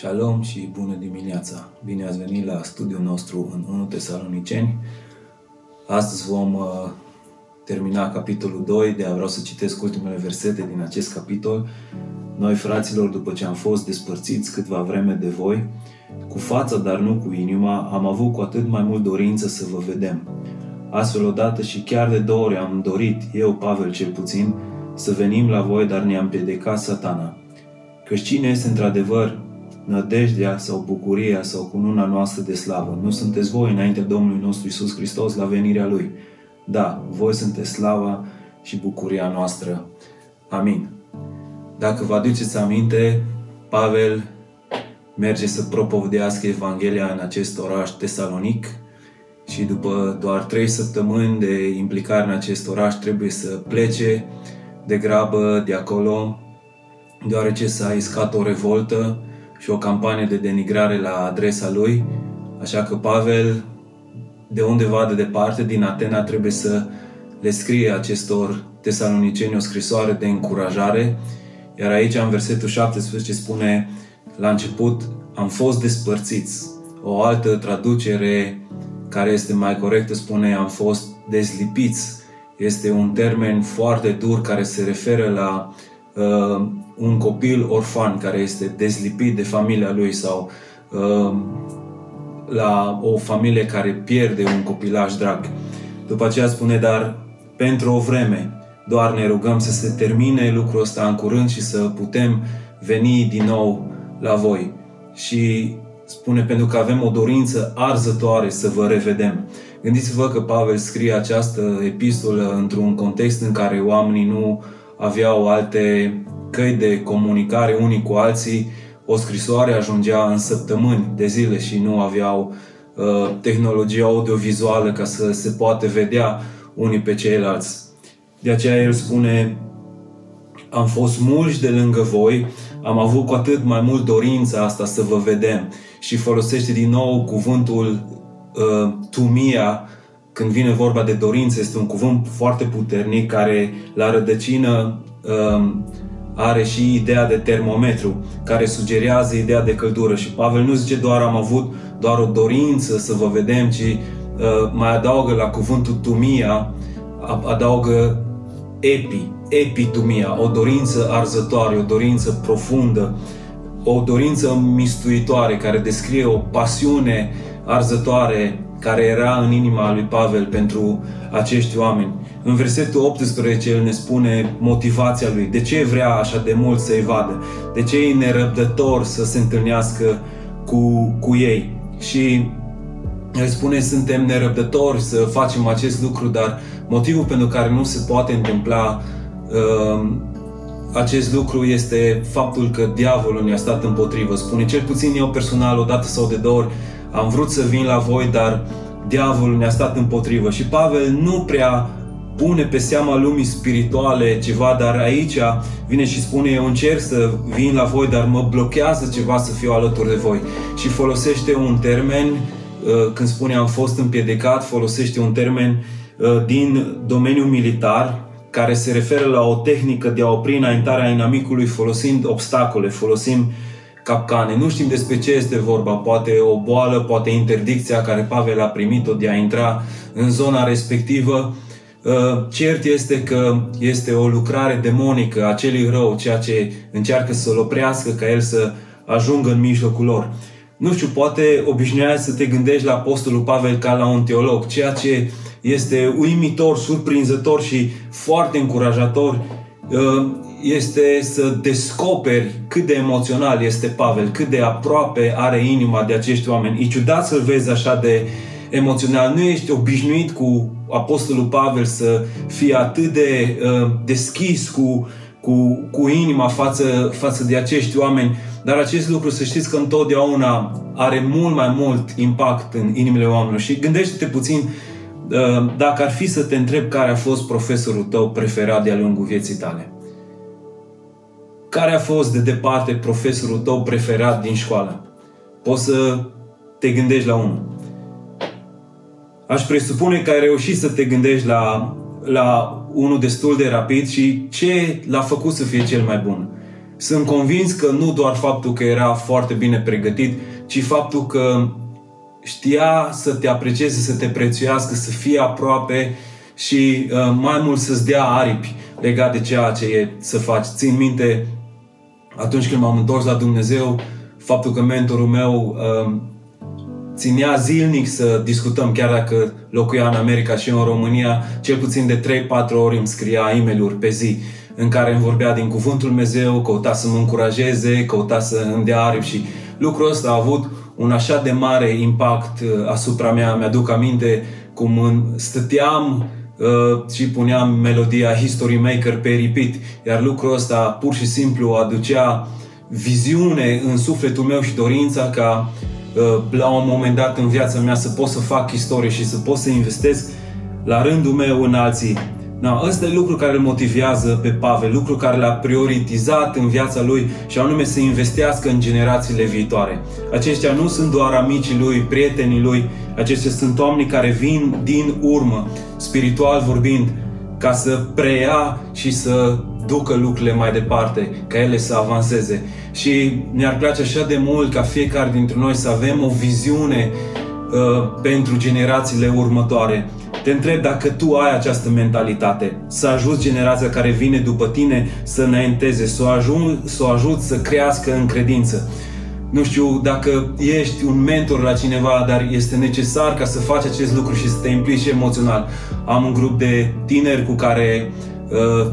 Shalom și bună dimineața! Bine ați venit la studiul nostru în 1 Tesaloniceni. Astăzi vom uh, termina capitolul 2, de a vreau să citesc ultimele versete din acest capitol. Noi, fraților, după ce am fost despărțiți câtva vreme de voi, cu fața, dar nu cu inima, am avut cu atât mai mult dorință să vă vedem. Astfel, odată și chiar de două ori am dorit, eu, Pavel cel puțin, să venim la voi, dar ne-am piedicat satana. Căci cine este într-adevăr nădejdea sau bucuria sau cununa noastră de slavă. Nu sunteți voi înainte Domnului nostru Isus Hristos la venirea Lui. Da, voi sunteți slava și bucuria noastră. Amin. Dacă vă aduceți aminte, Pavel merge să propovădească Evanghelia în acest oraș Tesalonic și după doar trei săptămâni de implicare în acest oraș trebuie să plece de grabă de acolo, deoarece s-a iscat o revoltă și o campanie de denigrare la adresa lui, așa că Pavel, de undeva de departe, din Atena, trebuie să le scrie acestor tesaloniceni o scrisoare de încurajare, iar aici, în versetul 17, spune la început, am fost despărțiți. O altă traducere care este mai corectă spune am fost dezlipiți. Este un termen foarte dur care se referă la uh, un copil orfan care este dezlipit de familia lui sau uh, la o familie care pierde un copilaj drag. După aceea spune, dar pentru o vreme doar ne rugăm să se termine lucrul ăsta în curând și să putem veni din nou la voi. Și spune, pentru că avem o dorință arzătoare să vă revedem. Gândiți-vă că Pavel scrie această epistolă într-un context în care oamenii nu aveau alte căi de comunicare unii cu alții, o scrisoare ajungea în săptămâni de zile și nu aveau uh, tehnologia audiovizuală ca să se poată vedea unii pe ceilalți. De aceea el spune, am fost mulți de lângă voi, am avut cu atât mai mult dorința asta să vă vedem. Și folosește din nou cuvântul uh, tumia, când vine vorba de dorință, este un cuvânt foarte puternic care la rădăcină uh, are și ideea de termometru, care sugerează ideea de căldură. Și Pavel nu zice doar am avut doar o dorință să vă vedem, ci uh, mai adaugă la cuvântul tumia, adaugă epi, epitumia, o dorință arzătoare, o dorință profundă, o dorință mistuitoare care descrie o pasiune arzătoare care era în inima lui Pavel pentru acești oameni. În versetul 18 el ne spune motivația lui. De ce vrea așa de mult să-i vadă? De ce e nerăbdător să se întâlnească cu, cu ei? Și el spune, suntem nerăbdători să facem acest lucru, dar motivul pentru care nu se poate întâmpla uh, acest lucru este faptul că diavolul ne-a stat împotrivă. Spune, cel puțin eu personal, o dată sau de două ori, am vrut să vin la voi, dar diavolul ne-a stat împotrivă. Și Pavel nu prea pune pe seama lumii spirituale ceva, dar aici vine și spune eu încerc să vin la voi, dar mă blochează ceva să fiu alături de voi. Și folosește un termen, uh, când spune am fost împiedicat, folosește un termen uh, din domeniul militar, care se referă la o tehnică de a opri înaintarea inamicului folosind obstacole, folosim capcane. Nu știm despre ce este vorba, poate o boală, poate interdicția care Pavel a primit-o de a intra în zona respectivă. Uh, cert este că este o lucrare demonică a celui rău, ceea ce încearcă să-l oprească ca el să ajungă în mijlocul lor. Nu știu, poate obișnuiai să te gândești la Apostolul Pavel ca la un teolog, ceea ce este uimitor, surprinzător și foarte încurajator uh, este să descoperi cât de emoțional este Pavel, cât de aproape are inima de acești oameni. E ciudat să-l vezi așa de emoțional. Nu ești obișnuit cu Apostolul Pavel să fie atât de uh, deschis cu, cu, cu inima față, față de acești oameni. Dar acest lucru, să știți că întotdeauna are mult mai mult impact în inimile oamenilor. Și gândește-te puțin uh, dacă ar fi să te întreb care a fost profesorul tău preferat de-a lungul vieții tale. Care a fost de departe profesorul tău preferat din școală? Poți să te gândești la unul. Aș presupune că ai reușit să te gândești la, la unul destul de rapid și ce l-a făcut să fie cel mai bun. sunt convins că nu doar faptul că era foarte bine pregătit, ci faptul că știa să te aprecieze, să te prețuiască, să fie aproape și uh, mai mult să-ți dea aripi legat de ceea ce e să faci. Țin minte, atunci când m-am întors la Dumnezeu, faptul că mentorul meu uh, ținea zilnic să discutăm, chiar dacă locuia în America și eu în România, cel puțin de 3-4 ori îmi scria e mail pe zi în care îmi vorbea din cuvântul Dumnezeu, căuta să mă încurajeze, căuta să îmi dea aripi și lucrul ăsta a avut un așa de mare impact uh, asupra mea. Mi-aduc aminte cum stăteam uh, și puneam melodia History Maker pe repeat, iar lucrul ăsta pur și simplu aducea viziune în sufletul meu și dorința ca uh, la un moment dat în viața mea să pot să fac istorie și să pot să investesc la rândul meu în alții. Da, ăsta e lucru care îl motivează pe Pavel, lucru care l-a prioritizat în viața lui și anume să investească în generațiile viitoare. Aceștia nu sunt doar amicii lui, prietenii lui, aceștia sunt oameni care vin din urmă, spiritual vorbind, ca să preia și să ducă lucrurile mai departe, ca ele să avanseze. Și mi-ar place așa de mult ca fiecare dintre noi să avem o viziune uh, pentru generațiile următoare. Te întreb dacă tu ai această mentalitate, să ajuți generația care vine după tine să înainteze, să o, ajung, să o ajut să crească în credință. Nu știu dacă ești un mentor la cineva, dar este necesar ca să faci acest lucru și să te implici emoțional. Am un grup de tineri cu care uh,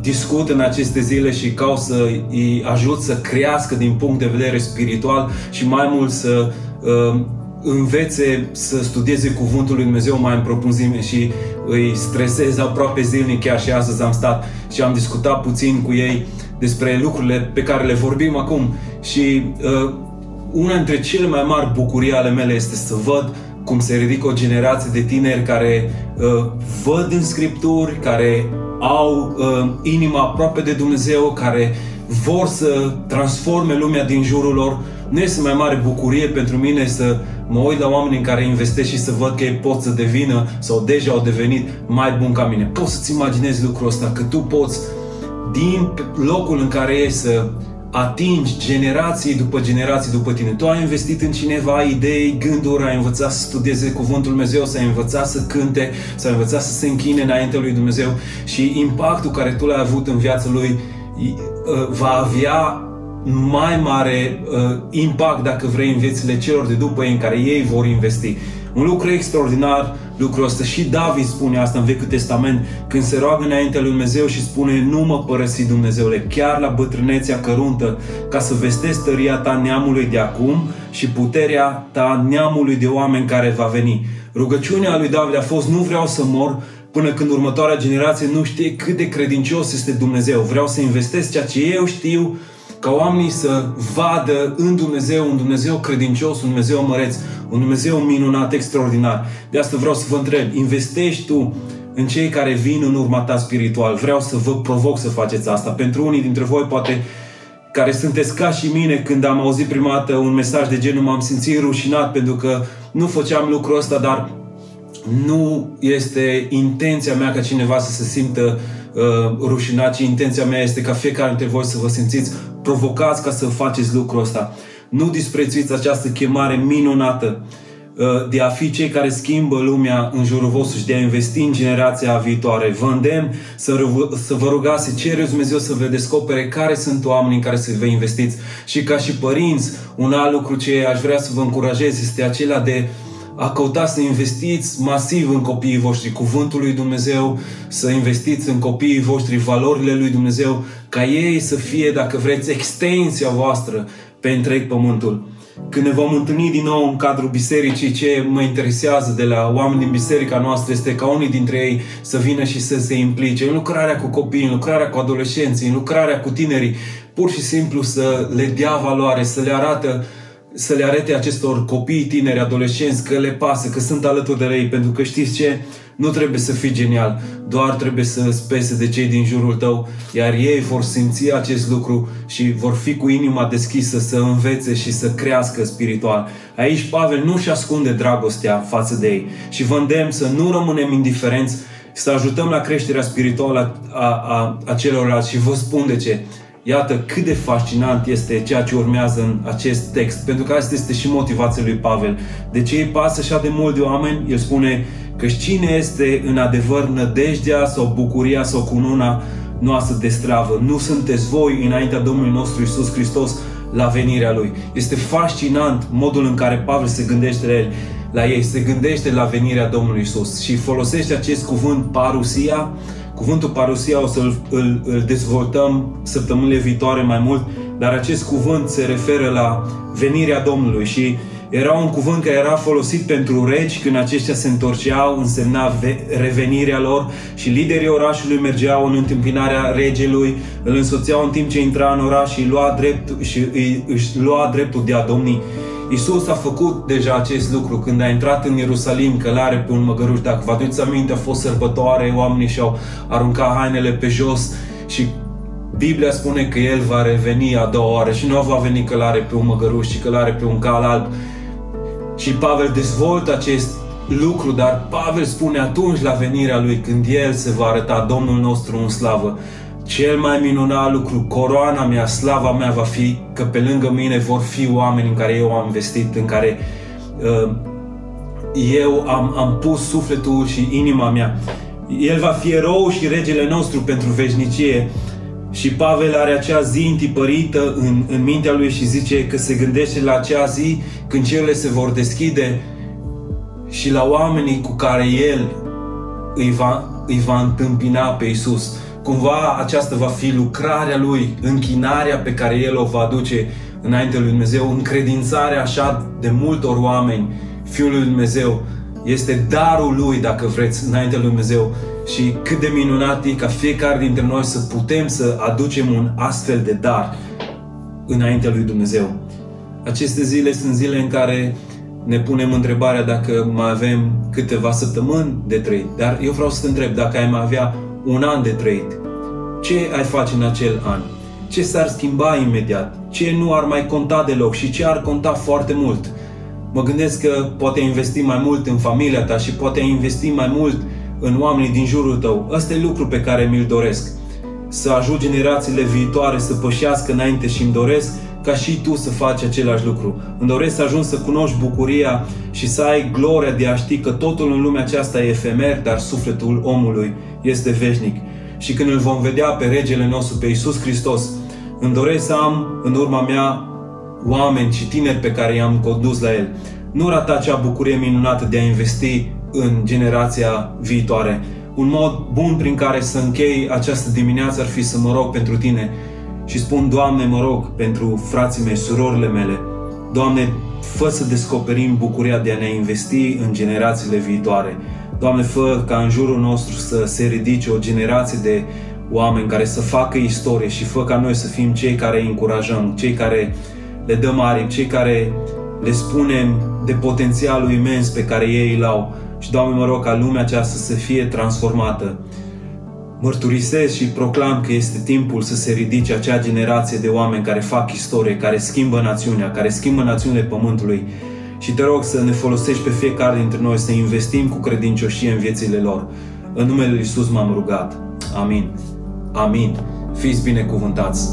discut în aceste zile și caut să îi ajut să crească din punct de vedere spiritual și mai mult să uh, învețe să studieze Cuvântul lui Dumnezeu mai în profunzime și îi stresez aproape zilnic, chiar și astăzi am stat și am discutat puțin cu ei despre lucrurile pe care le vorbim acum și uh, una dintre cele mai mari bucurii ale mele este să văd cum se ridică o generație de tineri care uh, văd în Scripturi, care au uh, inima aproape de Dumnezeu, care vor să transforme lumea din jurul lor. Nu este mai mare bucurie pentru mine să mă uit la oameni în care investesc și să văd că ei pot să devină sau deja au devenit mai buni ca mine. Poți să-ți imaginezi lucrul ăsta, că tu poți din locul în care ești să atingi generații după generații după tine. Tu ai investit în cineva idei, gânduri, ai învățat să studieze Cuvântul Lui Dumnezeu, să ai învățat să cânte, să ai învățat să se închine înainte lui Dumnezeu și impactul care tu l-ai avut în viața lui uh, va avea mai mare uh, impact, dacă vrei, în viețile celor de după ei în care ei vor investi. Un lucru extraordinar, lucrul ăsta. Și David spune asta în Vechiul Testament, când se roagă înaintea lui Dumnezeu și spune Nu mă părăsi Dumnezeule, chiar la bătrânețea căruntă, ca să vestesc tăria ta neamului de acum și puterea ta neamului de oameni care va veni. Rugăciunea lui David a fost Nu vreau să mor, până când următoarea generație nu știe cât de credincios este Dumnezeu. Vreau să investesc ceea ce eu știu ca oamenii să vadă în Dumnezeu un Dumnezeu credincios, un Dumnezeu măreț, un Dumnezeu minunat, extraordinar. De asta vreau să vă întreb, investești tu în cei care vin în urma ta spiritual. Vreau să vă provoc să faceți asta. Pentru unii dintre voi, poate care sunteți ca și mine, când am auzit prima dată un mesaj de genul, m-am simțit rușinat pentru că nu făceam lucrul ăsta, dar nu este intenția mea ca cineva să se simtă uh, rușinat, ci intenția mea este ca fiecare dintre voi să vă simțiți provocați ca să faceți lucrul ăsta. Nu disprețuiți această chemare minunată uh, de a fi cei care schimbă lumea în jurul vostru și de a investi în generația viitoare. Vă îndemn să, să vă rugați, să cereți Dumnezeu să vă descopere care sunt oamenii în care să vă investiți. Și ca și părinți, un alt lucru ce aș vrea să vă încurajez este acela de a căuta să investiți masiv în copiii voștri cuvântul lui Dumnezeu, să investiți în copiii voștri valorile lui Dumnezeu, ca ei să fie, dacă vreți, extensia voastră pe întreg pământul. Când ne vom întâlni din nou în cadrul bisericii, ce mă interesează de la oameni din biserica noastră este ca unii dintre ei să vină și să se implice în lucrarea cu copiii, în lucrarea cu adolescenții, în lucrarea cu tinerii, pur și simplu să le dea valoare, să le arată să le arete acestor copii, tineri, adolescenți că le pasă, că sunt alături de ei, pentru că știți ce? Nu trebuie să fii genial, doar trebuie să spese de cei din jurul tău, iar ei vor simți acest lucru și vor fi cu inima deschisă să învețe și să crească spiritual. Aici Pavel nu și ascunde dragostea față de ei și vă îndemn să nu rămânem indiferenți, să ajutăm la creșterea spirituală a, a, a celorlalți și vă spun de ce Iată cât de fascinant este ceea ce urmează în acest text, pentru că asta este și motivația lui Pavel. De ce îi pasă așa de mult de oameni? El spune că cine este în adevăr nădejdea sau bucuria sau cununa noastră de stravă. Nu sunteți voi înaintea Domnului nostru Isus Hristos la venirea Lui. Este fascinant modul în care Pavel se gândește la el la ei, se gândește la venirea Domnului Isus și folosește acest cuvânt parusia. Cuvântul parusia o să-l îl, îl dezvoltăm săptămânile viitoare mai mult, dar acest cuvânt se referă la venirea Domnului și era un cuvânt care era folosit pentru regi când aceștia se întorceau, însemna revenirea lor și liderii orașului mergeau în întâmpinarea regelui, îl însoțeau în timp ce intra în oraș și, lua drept, și îi, își lua dreptul de a domni. Isus a făcut deja acest lucru când a intrat în Ierusalim călare pe un măgăruș. Dacă vă aduceți aminte, a fost sărbătoare, oamenii și-au aruncat hainele pe jos și Biblia spune că El va reveni a doua oară și nu va veni călare pe un măgăruș, ci călare pe un cal alb. Și Pavel dezvoltă acest lucru, dar Pavel spune atunci la venirea lui, când El se va arăta Domnul nostru în slavă, cel mai minunat lucru, coroana mea, slava mea va fi că pe lângă mine vor fi oameni în care eu am investit, în care uh, eu am, am pus sufletul și inima mea. El va fi erou și regele nostru pentru veșnicie. Și Pavel are acea zi întipărită în, în mintea lui și zice că se gândește la acea zi când cerurile se vor deschide și la oamenii cu care el îi va, îi va întâmpina pe Isus. Cumva aceasta va fi lucrarea lui, închinarea pe care el o va aduce înainte lui Dumnezeu, încredințarea așa de multor oameni, Fiul lui Dumnezeu, este darul lui, dacă vreți, înainte lui Dumnezeu și cât de minunat e ca fiecare dintre noi să putem să aducem un astfel de dar înaintea lui Dumnezeu. Aceste zile sunt zile în care ne punem întrebarea dacă mai avem câteva săptămâni de trăit. Dar eu vreau să te întreb, dacă ai mai avea un an de trăit, ce ai face în acel an? Ce s-ar schimba imediat? Ce nu ar mai conta deloc și ce ar conta foarte mult? Mă gândesc că poate investi mai mult în familia ta și poate investi mai mult în oamenii din jurul tău. Ăsta e lucru pe care mi-l doresc. Să ajut generațiile viitoare să pășească înainte și îmi doresc ca și tu să faci același lucru. Îmi doresc să ajungi să cunoști bucuria și să ai gloria de a ști că totul în lumea aceasta e efemer, dar sufletul omului este veșnic. Și când îl vom vedea pe regele nostru, pe Iisus Hristos, îmi doresc să am în urma mea oameni și tineri pe care i-am condus la El. Nu rata acea bucurie minunată de a investi în generația viitoare. Un mod bun prin care să închei această dimineață ar fi să mă rog pentru tine și spun, Doamne, mă rog pentru frații mei, surorile mele. Doamne, fă să descoperim bucuria de a ne investi în generațiile viitoare. Doamne, fă ca în jurul nostru să se ridice o generație de oameni care să facă istorie și fă ca noi să fim cei care îi încurajăm, cei care le dăm aripi, cei care le spunem de potențialul imens pe care ei îl au. Și, Doamne, mă rog ca lumea aceasta să fie transformată. Mărturisesc și proclam că este timpul să se ridice acea generație de oameni care fac istorie, care schimbă națiunea, care schimbă națiunile Pământului. Și te rog să ne folosești pe fiecare dintre noi, să investim cu credincioșie în viețile lor. În numele Lui Iisus m-am rugat. Amin. Amin. Fiți binecuvântați.